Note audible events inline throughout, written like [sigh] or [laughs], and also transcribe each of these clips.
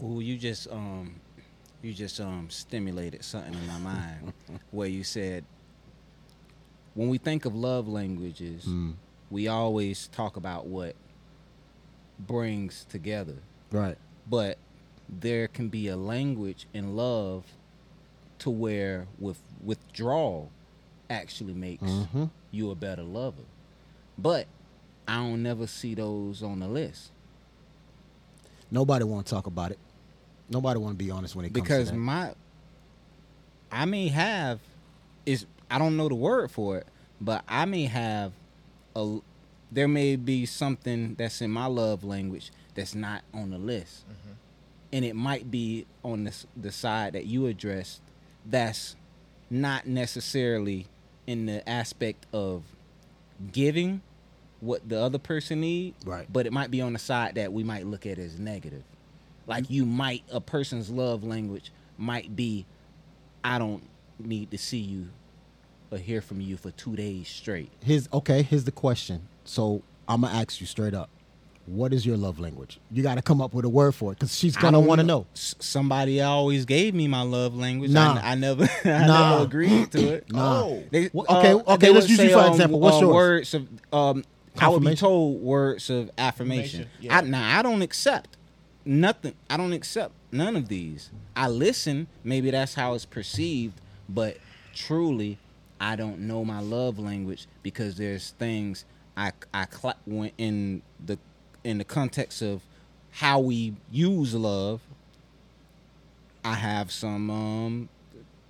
Oh, you just um, you just um stimulated something in my mind [laughs] where you said when we think of love languages, Mm. we always talk about what brings together, Right. but there can be a language in love to where with withdrawal actually makes Mm-hmm. you a better lover. But I don't never see those on the list Nobody want to talk about it. Nobody want to be honest when it comes because to that. Because my I may have is I don't know the word for it, but I may have a there may be something that's in my love language that's not on the list. Mm-hmm. And it might be on the, the side that you addressed that's not necessarily in the aspect of giving what the other person need, Right. but it might be on the side that we might look at as negative. Like you might a person's love language might be I don't need to see you or hear from you for 2 days straight. Here's okay. Here's the question. So I'm gonna ask you straight up. What is your love language? You got to come up with a word for it because she's gonna want to know. S- Somebody always gave me my love language. Nah. I, I never, [laughs] I Nah. never agreed to it. Nah. Oh. They, Well, okay, uh, okay, let's use you for um, example. What's uh, yours? Words of um, I would be told words of affirmation. Affirmation, yeah. I, now I don't accept nothing. I don't accept none of these. I listen. Maybe that's how it's perceived, but truly, I don't know my love language because there's things I I when in the in the context of how we use love. I have some um,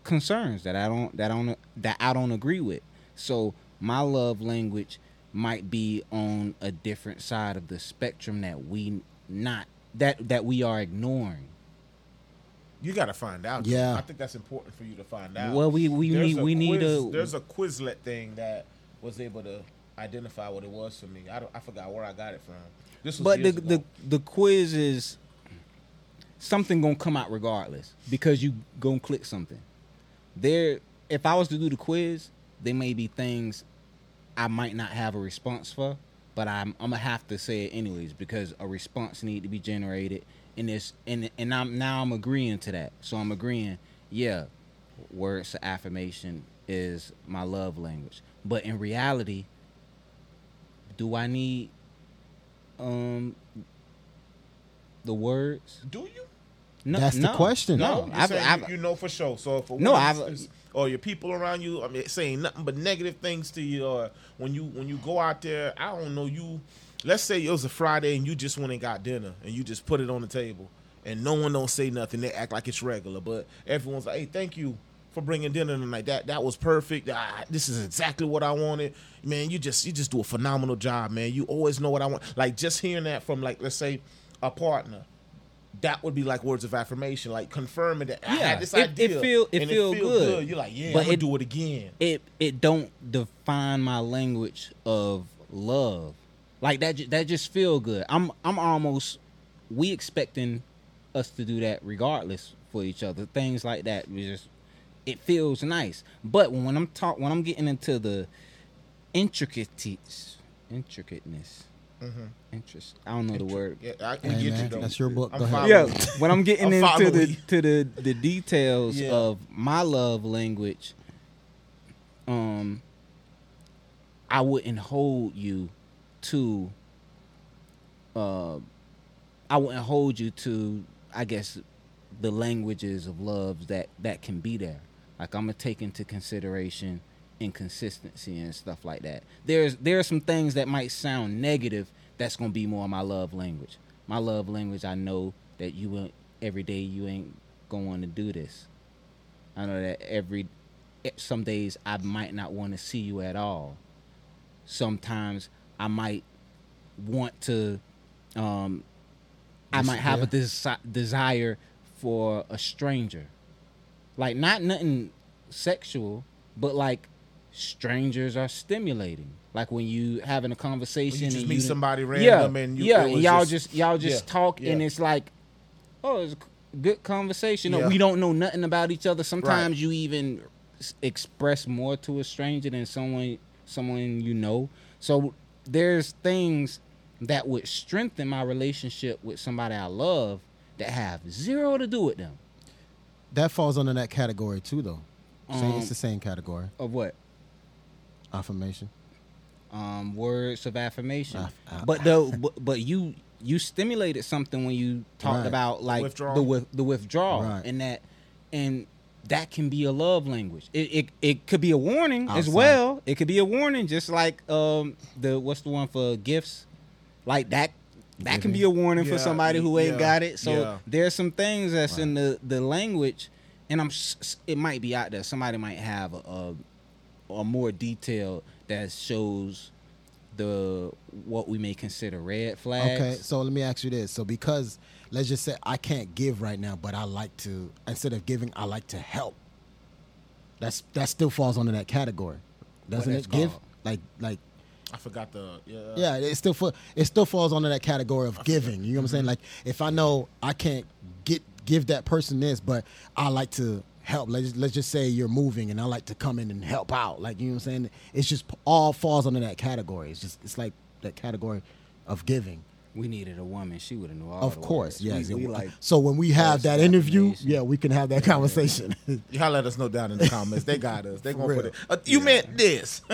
concerns that I don't that I don't that I don't agree with. So my love language might be on a different side of the spectrum that we not that that we are ignoring. You got to find out. Yeah. I think that's important for you to find out. Well, we we There's need we need a There's a Quizlet thing that was able to identify what it was for me. I, don't, I forgot where I got it from. This was but the the the quiz is something gonna come out regardless because you gonna click something. There, if I was to do the quiz, there may be things I might not have a response for, but I'm I'm gonna have to say it anyways because a response need to be generated in this and and I'm now I'm agreeing to that. So I'm agreeing, yeah, words of affirmation is my love language. But in reality, do I need um the words? Do you? No, That's the question. No, you're I've, I've, you, you know for sure. So if No, I've- is- or your people around you, I mean, saying nothing but negative things to you, or when you when you go out there, I don't know you. Let's say it was a Friday and you just went and got dinner and you just put it on the table and no one don't say nothing. They act like it's regular, but everyone's like, "Hey, thank you for bringing dinner tonight. That that was perfect. Ah, this is exactly what I wanted, man. You just you just do a phenomenal job, man. You always know what I want. Like just hearing that from like let's say a partner." That would be like words of affirmation, like confirming that I Yeah, had this it- it idea. feel- it and feel good. You're like, yeah, But I'm gonna it- do it again. it it don't define my language of love. Like that that just feel good. I'm I'm almost we expecting us to do that regardless for each other. Things like that we just it feels nice. But when I'm talk when I'm getting into the intricacies intricateness. Interest. I don't know the word. Yeah, I, we Hey, get man, you though. that's your book. Go ahead. yeah, when I'm getting I'm into the to the the details Yeah. of my love language, um, I wouldn't hold you to. Uh, I wouldn't hold you to, I guess, the languages of love that that can be there. Like I'm gonna take into consideration inconsistency and stuff like that. There's there are some things that might sound negative. That's gonna be more my love language. My love language. I know that you will every day. You ain't gonna do this. I know that every some days I might not want to see you at all. Sometimes I might want to. Um, I might have a yeah. desi- desire for a stranger, like not nothing sexual, but like strangers are stimulating. Like when you having a conversation, You just and meet you somebody yeah, random and you- yeah, it and y'all just- just, y'all just yeah, talk, and it's like, oh, it's a good conversation. Or Yeah. we don't know nothing about each other. Sometimes you even s- express more to a stranger than someone someone you know. So there's things that would strengthen my relationship with somebody I love that have zero to do with them. That falls under that category too, though. Same, Um, it's the same category. Of what? Affirmation. Um, words of affirmation. Aff- aff- but though, [laughs] but, but you you stimulated something when you talked Right. about like withdrawal. the with, the withdrawal Right. and that and that can be a love language. It it, it could be a warning as Outside. well. It could be a warning, just like um the what's the one for gifts, like that. That can be a warning for somebody who ain't yeah, got it. So yeah. there's some things that's Right. in the the language, and I'm s- s- it might be out there. Somebody might have a, a, a more detail that shows the what we may consider red flags. Okay, so let me ask you this. So because let's just say I can't give right now, but I like to instead of giving, I like to help. That's that still falls under that category, doesn't that's it? Give called? like like I forgot the yeah. yeah, it still fa- it still falls under that category of giving. You know what I'm saying? Mm-hmm. Like if I know I can't get give that person this, but I like to help. Let's let's just say you're moving and I like to come in and help out. Like you know what I'm saying? It's just all falls under that category. It's just it's like that category of giving. We needed a woman. She would have knew all. Of the course, words. yes. We, It- we like so when we have that interview, yeah, we can have that conversation. [laughs] Y'all let us know down in the comments. They got us. They gonna real. put it. Uh, you meant this. [laughs]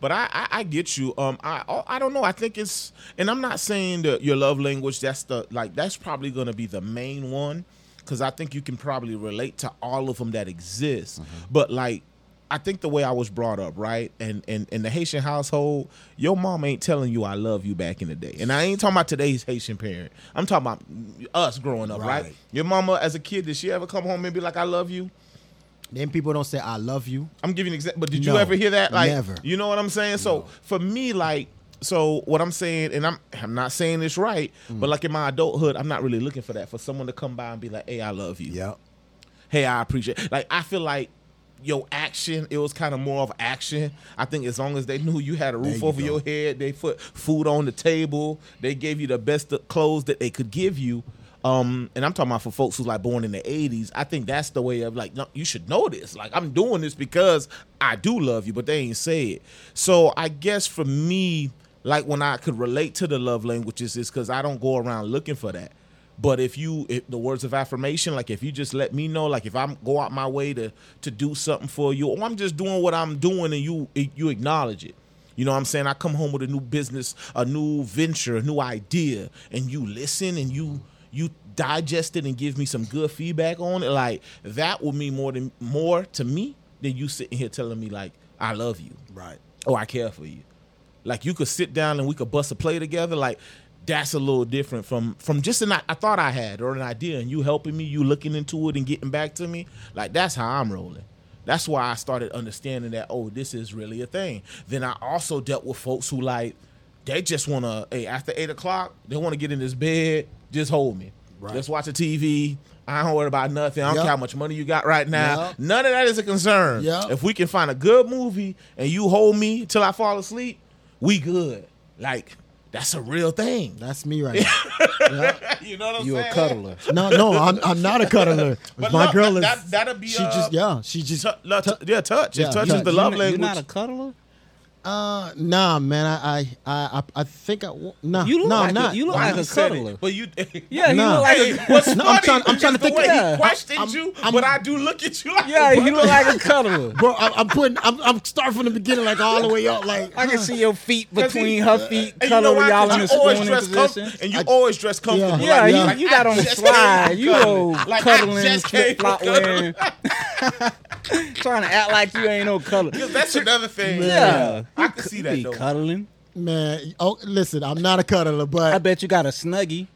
but I, I, I get you. Um, I, I don't know. I think it's, and I'm not saying that your love language. That's the like. That's probably gonna be the main one, because I think you can probably relate to all of them that exist. But like. I think the way I was brought up, right, and and in the Haitian household, your mom ain't telling you I love you back in the day, and I ain't talking about today's Haitian parent. I'm talking about us growing up, right? Right. Your mama, as a kid, did she ever come home and be like, "I love you"? then people don't say I love you. I'm giving an example, but did No, you ever hear that? Like, never. you know what I'm saying? So for me, like, so what I'm saying, and I'm I'm not saying this right, Mm. but like in my adulthood, I'm not really looking for that for someone to come by and be like, "Hey, I love you." Yep. Hey, I appreciate. Like, I feel like your action, it was kind of more of action. I think as long as they [laughs] knew you had a roof you over go. your head, they put food on the table, they gave you the best clothes that they could give you. Um, and I'm talking about for folks who's like born in the 80s. I think that's the way of like, no, you should know this. Like, I'm doing this because I do love you, but they ain't say it. So I guess for me, like when I could relate to the love languages, is because I don't go around looking for that. But if you, if the words of affirmation, like if you just let me know, like if I'm go out my way to to do something for you, or I'm just doing what I'm doing and you you acknowledge it. You know what I'm saying? I come home with a new business, a new venture, a new idea, and you listen and you you digest it and give me some good feedback on it. Like that will mean more than more to me than you sitting here telling me like I love you Right. or I care for you. Like you could sit down and we could bust a play together. Like that's a little different from from just an I thought I had or an idea, and you helping me, you looking into it and getting back to me. Like that's how I'm rolling. That's why I started understanding that oh, this is really a thing. Then I also dealt with folks who like they just want to hey after eight o'clock they want to get in this bed, just hold me. Right. Let's watch the TV. I don't worry about nothing. I don't Yep. care how much money you got right now. Yep. None of that is a concern. Yep. If we can find a good movie and you hold me till I fall asleep, we good. Like that's a real thing. That's me right now. [laughs] Yeah. you know what I'm saying? You a cuddler. No, no, I'm, I'm not a cuddler. [laughs] But My look, girl that- is. that- that'll be, She uh, just yeah. She just. Tu- lo- tu- yeah, touch. Yeah, it touches touch. the You love You're not a cuddler. Uh, nah, man. I, I, I, I think I. wa- Nah, You look no, like I'm a- not. you look Why like a said cuddler. But you, [laughs] Yeah, you Nah. look like Hey, a what's No, funny I'm trying- I'm trying to the think way of- he questioned I'm- you, I'm- but I do look at you like yeah. You look like a cuddler. [laughs] bro. I, I'm putting. I'm, I'm starting from the beginning, like all the way up, like. I can see your feet [laughs] 'Cause he- between her feet, And you know cuddling y'all 'Cause in you the always spooning dress com- position. and you I- always dress comfortable. Yeah, Like, you, like, you got on the slide. You from go cuddling. Like, I cuddling, just came flip flop wearing, trying to act like you ain't no cuddler. Because that's another thing. Yeah, I You can see that be though. cuddling. Man, oh, listen. I'm not a cuddler, but I bet you got a snuggie.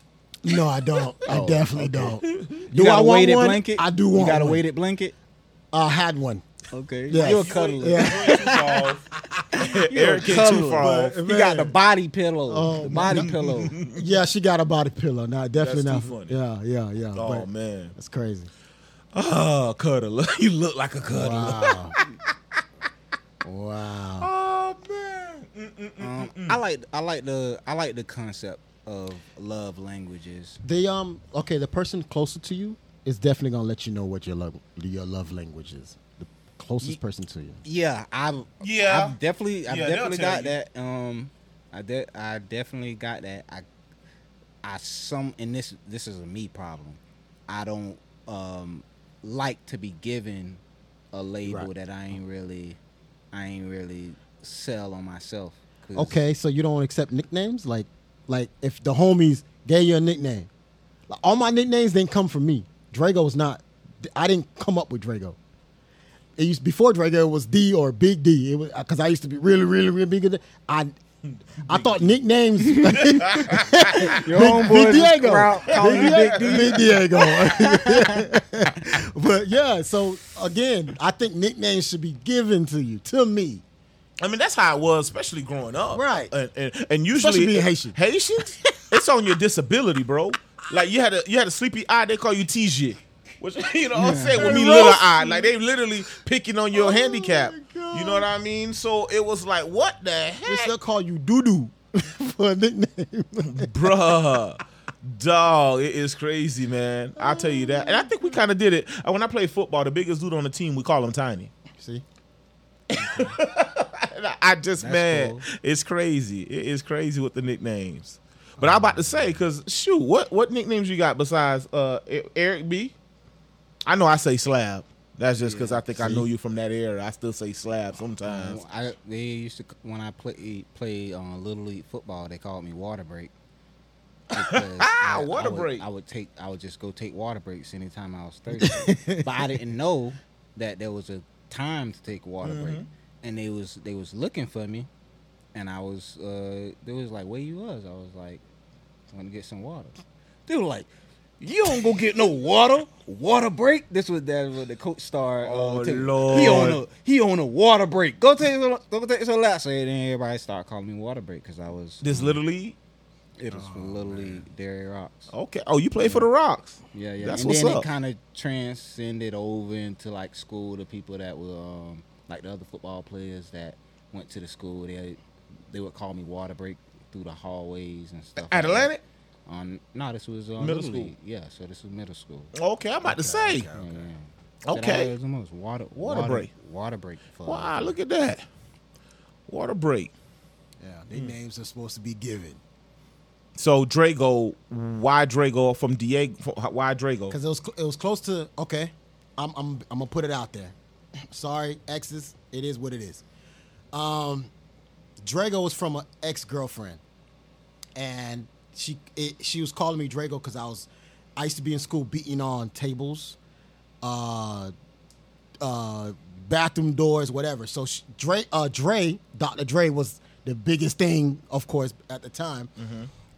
no, I don't. I [laughs] Oh, definitely don't. [laughs] You Do got I a want weighted one? blanket. I do want You got a one. weighted blanket. I had one. Okay, Yes. you a cuddler. Yeah. [laughs] Too far. You a Eric getting too cuddler, far but- off. You got the body pillow. Oh, the body pillow. Yeah, she got a body pillow. Nah, definitely That's not. too funny. Yeah, yeah, yeah. Oh but man. that's crazy. Oh, cuddler. You look like a cuddler. Wow. wow. Ah, Oh man. Um, I like I like the I like the concept of love languages. They um okay, the person closer to you is definitely gonna let you know what your love your love language is. The closest Ye- person to you. Yeah, I've Yeah. I've definitely I've Yeah, definitely got you. that. Um, I de- I definitely got that. I I some and this this is a me problem. I don't um like to be given a label Right. that I ain't really I ain't really sell on myself. Okay, so you don't accept nicknames? Like, like if the homies gave you a nickname, like, all my nicknames didn't come from me. Drego's not. I didn't come up with Drego. It used before Drego it was D or Big D. It was because I used to be really, really, really big. I, I thought nicknames. [laughs] [laughs] Your Big, homeboys Big Diego. crowd Big, Big Big Diego. but yeah, so again, I think nicknames should be given to you, to me. I mean, that's how it was, especially growing up. Right. And, and, and usually being Haitian. Haitians, [laughs] it's on your disability, bro. Like you had a you had a sleepy eye, they call you TJ. Which [laughs] you know what I'm saying? With me little eye. Like they literally picking on your Oh, handicap. You know what I mean? So it was like, what the heck? They still call you Doodoo [laughs] for a nickname. Bruh. Dog, it is crazy, man. I'll tell you that. And I think we kind of did it. When I played football, the biggest dude on the team, we call him Tiny. See? I- just That's man, cool. it's crazy. It is crazy with the nicknames. But I'm about to say, cause shoot, what what nicknames you got besides uh Eric B? I know I say Slab. That's just because I think I know you from that era. I still say Slab sometimes. Um, I they used to when I play play on little league football, they called me water break. [laughs] Ah, I- water I would, break. I would take I would just go take water breaks anytime I was thirsty. [laughs] but I didn't know that there was a time to take water Mm-hmm. break, and they was they was looking for me, and I was uh they was like where you was I was like I'm gonna get some water. They were like. You don't go get no water. Water break. This was that was the coach started. Oh, uh, tell- He on a he on a water break. Go take some, go take some laps. So then everybody started calling me water break because I was This little league. it was for Little League Dairy Rocks. Okay. Oh, you play for the Rocks. Yeah, yeah. That's and what's then up. it kind of transcended over into like school. The people that were um, like the other football players that went to the school, they they would call me water break through the hallways and stuff. At like that. Atlantic. On no, this was uh, Middle school. League. Yeah, so this was middle school. Okay, I'm about to say. Yeah, yeah. Okay. So was the water Water break. Water break. For, Wow, look at that. Water break. Yeah, their names are supposed to be given. So Drego, why Drego from Diego? Why Drego? Because it was it was close to okay. I'm I'm I'm gonna put it out there. Sorry, exes. It is what it is. Um, Drego was from an ex girlfriend, and she it, she was calling me Drego because I was I used to be in school beating on tables, uh, uh, bathroom doors, whatever. So she, Dre, uh, Dre, Dr. Dre was the biggest thing, of course, at the time,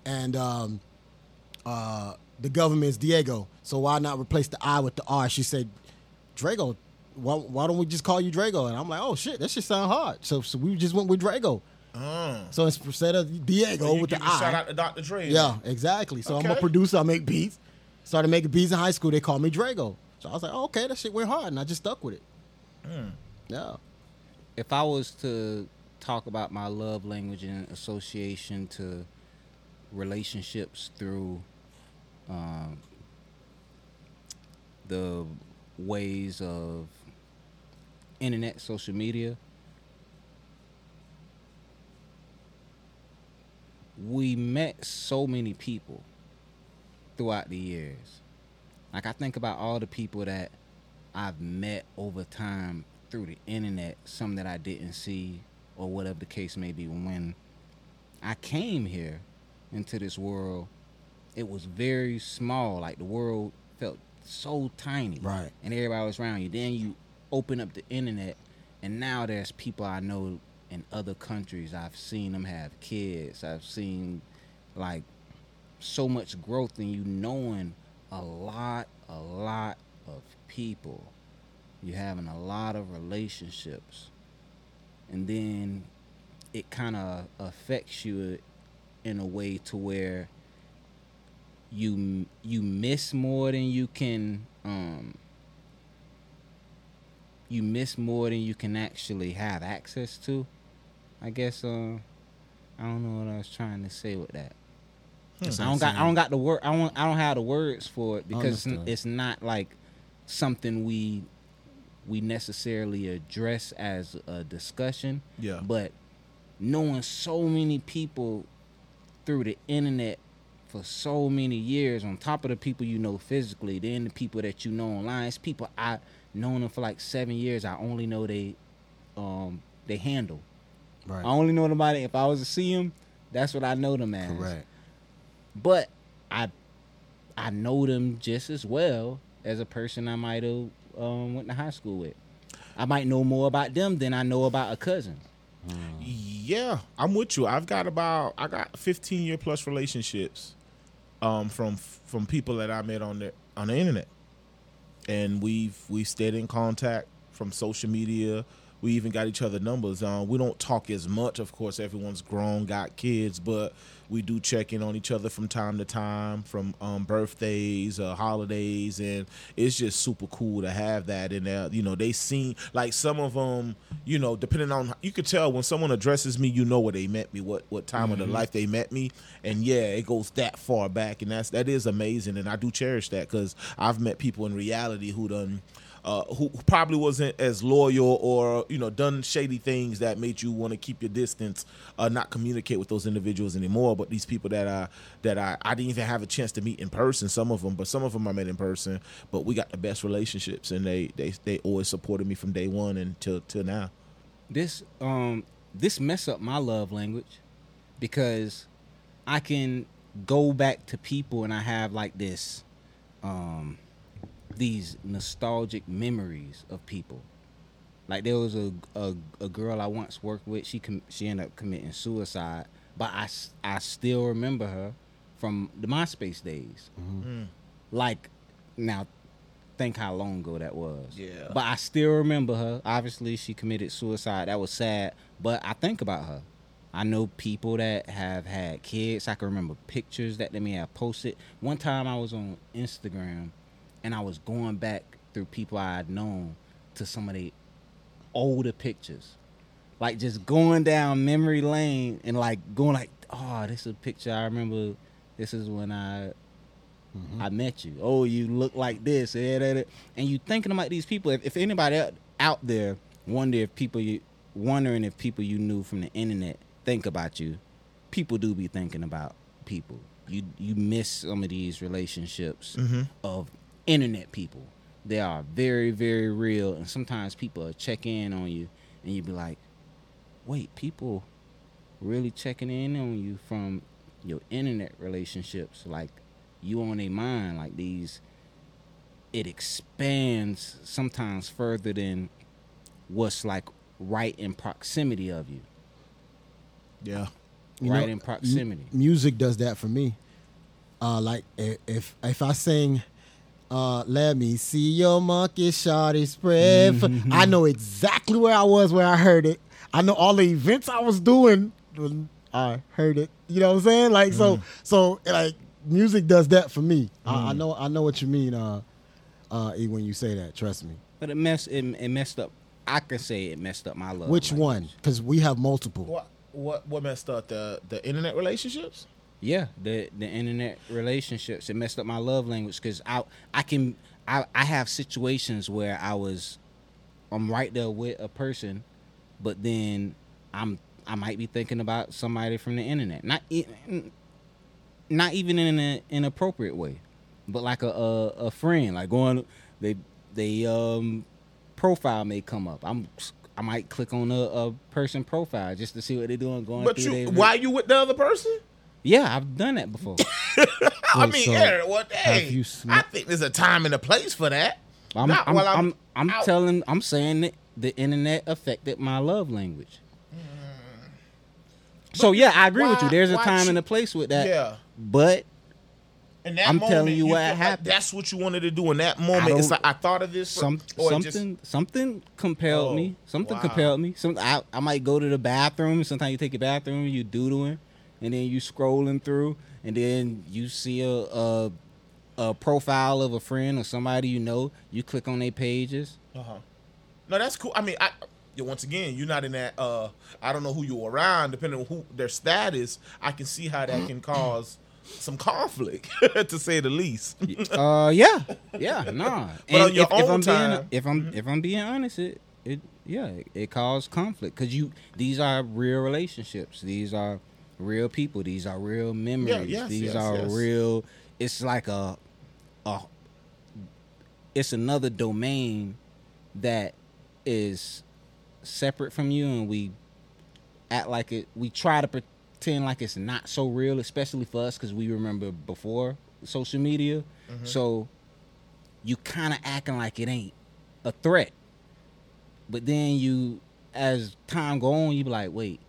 and um, uh, the government's Diego. So why not replace the I with the R? She said, Drego. Why, why don't we just call you Drego? And I'm like, oh shit, that shit sound hard. So, so we just went with Drego. So it's instead of Diego So you with the give shout out to Dr. Dre. Yeah, exactly. So I'm a producer. I make beats. Started making beats in high school. They called me Drego. So I was like, oh, okay, that shit went hard, and I just stuck with it. Hmm. Yeah. if I was to talk about my love language and association to relationships through um, the ways of internet, social media, we met so many people throughout the years. Like I think about all the people that I've met over time through the internet, some that I didn't see or whatever the case may be. When I came here into this world, it was very small. Like the world felt so tiny. Right. And everybody was around you. Then you open up the internet and now there's people I know in other countries. I've seen them have kids. I've seen like so much growth in you knowing a lot, a lot of people. You're having a lot of relationships. And then it kind of affects you in a way to where you you miss more than you can um you miss more than you can actually have access to. I guess uh I don't know what I was trying to say with that. That's I don't got I don't got the word I don't I don't have the words for it because it's, it's not like something we we necessarily address as a discussion. Yeah. But knowing so many people through the internet for so many years on top of the people you know physically, then the people that you know online. It's people I known them for like seven years. I only know they um they handle. Right. I only know them by if I was to see them, that's what I know them as. Correct. But I I know them just as well as a person I might have um, went to high school with. I might know more about them than I know about a cousin. Yeah, I'm with you. I've got about I got 15 year plus relationships um, from from people that I met on the on the internet, and we've we stayed in contact from social media. We even got each other numbers. Um, we don't talk as much, of course. Everyone's grown, got kids, but we do check in on each other from time to time, from um, birthdays, uh, holidays, and it's just super cool to have that in there. You know, they seem like some of them. You know, depending on you could tell when someone addresses me, you know where they met me, what what time of the life they met me, and yeah, it goes that far back, and that's that is amazing, and I do cherish that because I've met people in reality who done uh, who probably wasn't as loyal or you know done shady things that made you want to keep your distance, uh, not communicate with those individuals anymore. But these people that I that I, I didn't even have a chance to meet in person, some of them, but some of them I met in person. But we got the best relationships, and they they they always supported me from day one until till now. This um this mess up my love language because I can go back to people and I have like this um these nostalgic memories of people. Like there was a a, a girl I once worked with. She com- she ended up committing suicide, but I, I still remember her from the MySpace days. Mm-hmm. Mm. Like now, think how long ago that was. Yeah. But I still remember her. Obviously, she committed suicide. That was sad. But I think about her. I know people that have had kids. I can remember pictures that they may have posted. One time I was on Instagram and I was going back through people I had known to some of the older pictures. Like just going down memory lane and like going like, oh, this is a picture I remember. This is when I mm-hmm. I met you. Oh, you look like this. And you thinking about these people. If, if anybody out- out there wonder if people you wondering if people you knew from the internet think about you, people do be thinking about people. You you miss some of these relationships mm-hmm. of internet people. They are very very real, and sometimes people check in on you, and you be like, wait, people really checking in on you from your internet relationships, like you on their mind, like these. It expands sometimes further than what's like right in proximity of you, Yeah. You right know, in proximity. M- music does that for me. Uh, like if if I sing, uh, "Let me see your monkey shawty spread," f- Mm-hmm. I know exactly where I was where I heard it. I know all the events I was doing when I heard it. You know what I'm saying? Like so, Mm. so like music does that for me. I, I Mm. know I know what you mean. Uh, uh, E, when you say that, trust me. But it messed it, it messed up. I can say it messed up my love. Which language. one? Because we have multiple. What what what messed up the the internet relationships? Yeah, the the internet relationships. It messed up my love language because I I can I I have situations where I was I'm right there with a person, but then I'm I might be thinking about somebody from the internet. Not not even in an inappropriate way, but like a, a a friend, like going they they um profile may come up. I'm I might click on a, a person profile just to see what they're doing going But through you their- why you with the other person? Yeah, I've done that before. [laughs] I Wait, mean, so yeah, well, hey, you sm- I think there's a time and a place for that. I'm Not I'm, while I'm I'm, I'm out. telling I'm saying that the internet affected my love language. Mm. So yeah, I agree with you. why- There's a why time should- and a place with that. Yeah. but In that I'm moment, telling you what feel like happened. that's what you wanted to do in that moment. It's don't- like I thought of this. some or it something just- something compelled Oh, me. Something wow. compelled me. Some I, I might go to the bathroom. Sometimes you take a bathroom, you doodling, and then you scrolling through, and then you see a a, a profile of a friend or somebody you know. You click on their pages. Uh-huh. No, that's cool. I mean, I once again, you're not in that. Uh, I don't know who you're around. Depending on who their status, I can see how that can cause some conflict, [laughs] to say the least. Uh, yeah, yeah, [laughs] nah. But on your if, if own I'm time- being if I'm if I'm being honest, it it yeah, it, it caused conflict because you these are real relationships. These are real people. These are real memories. yes, These yes, are yes. real. It's like a, a. It's another domain that is separate from you, and we act like it. We try to pretend like it's not so real, especially for us, because we remember before social media. Mm-hmm. So you kind of acting like it ain't a threat, but then you, as time go on, you be like, wait,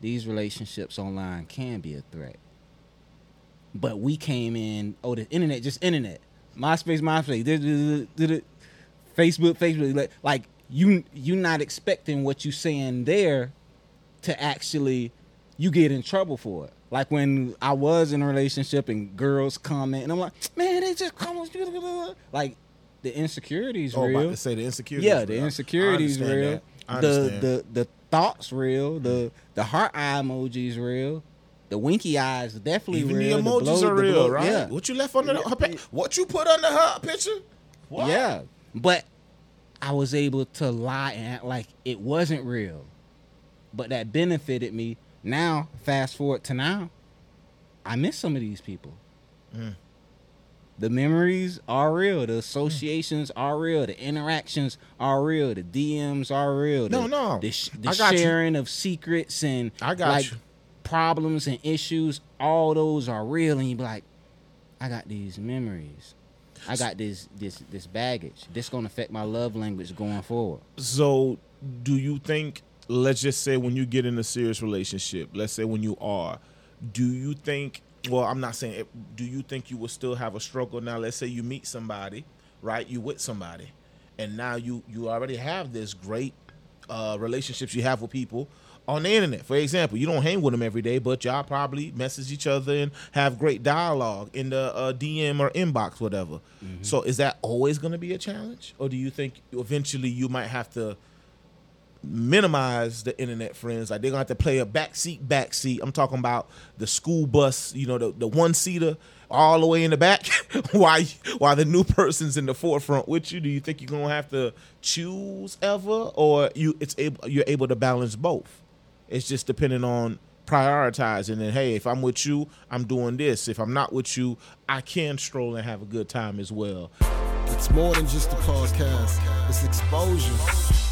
these relationships online can be a threat. But we came in, oh, the internet, just internet, MySpace, MySpace, Facebook, Facebook, like, like you, you not expecting what you saying there to actually you get in trouble for it. Like when I was in a relationship and girls comment and I'm like, man, they just comment like the insecurities Oh, real. about to say the insecurities. Yeah, the insecurities real. I the understand. the the thoughts real. The the heart eye emojis real. The winky eyes definitely Even real. the emojis blow- are real, blow- right? Yeah, What you left under her pa- What you put under her picture? What? yeah. But I was able to lie and act like it wasn't real. But that benefited me. Now, fast forward to now, I miss some of these people. Mm. The memories are real. The hmm. associations are real. The interactions are real. The DMs are real. No, the, no. The, sh- the got you. sharing of secrets and I got like you. problems and issues, all those are real. And you be like, I got these memories. I got this this this baggage. This gonna affect my love language going forward. So, do you think? Let's just say when you get in a serious relationship, let's say when you are, do you think? Well, I'm not saying. It, do you think you will still have a struggle now? Let's say you meet somebody, right? You with somebody, and now you you already have this great uh, relationships you have with people on the internet. For example, you don't hang with them every day, but y'all probably message each other and have great dialogue in the uh, DM or inbox, whatever. So, is that always going to be a challenge, or do you think eventually you might have to minimize the internet friends? Like they're gonna have to play a backseat, backseat. I'm talking about the school bus, you know, the, the one seater all the way in the back, [laughs] while while the new person's in the forefront with you. Do you think you're gonna have to choose ever, or you it's able you're able to balance both? It's just depending on prioritizing and hey if i'm with you i'm doing this if i'm not with you i can stroll and have a good time as well It's more than just a podcast. It's exposure.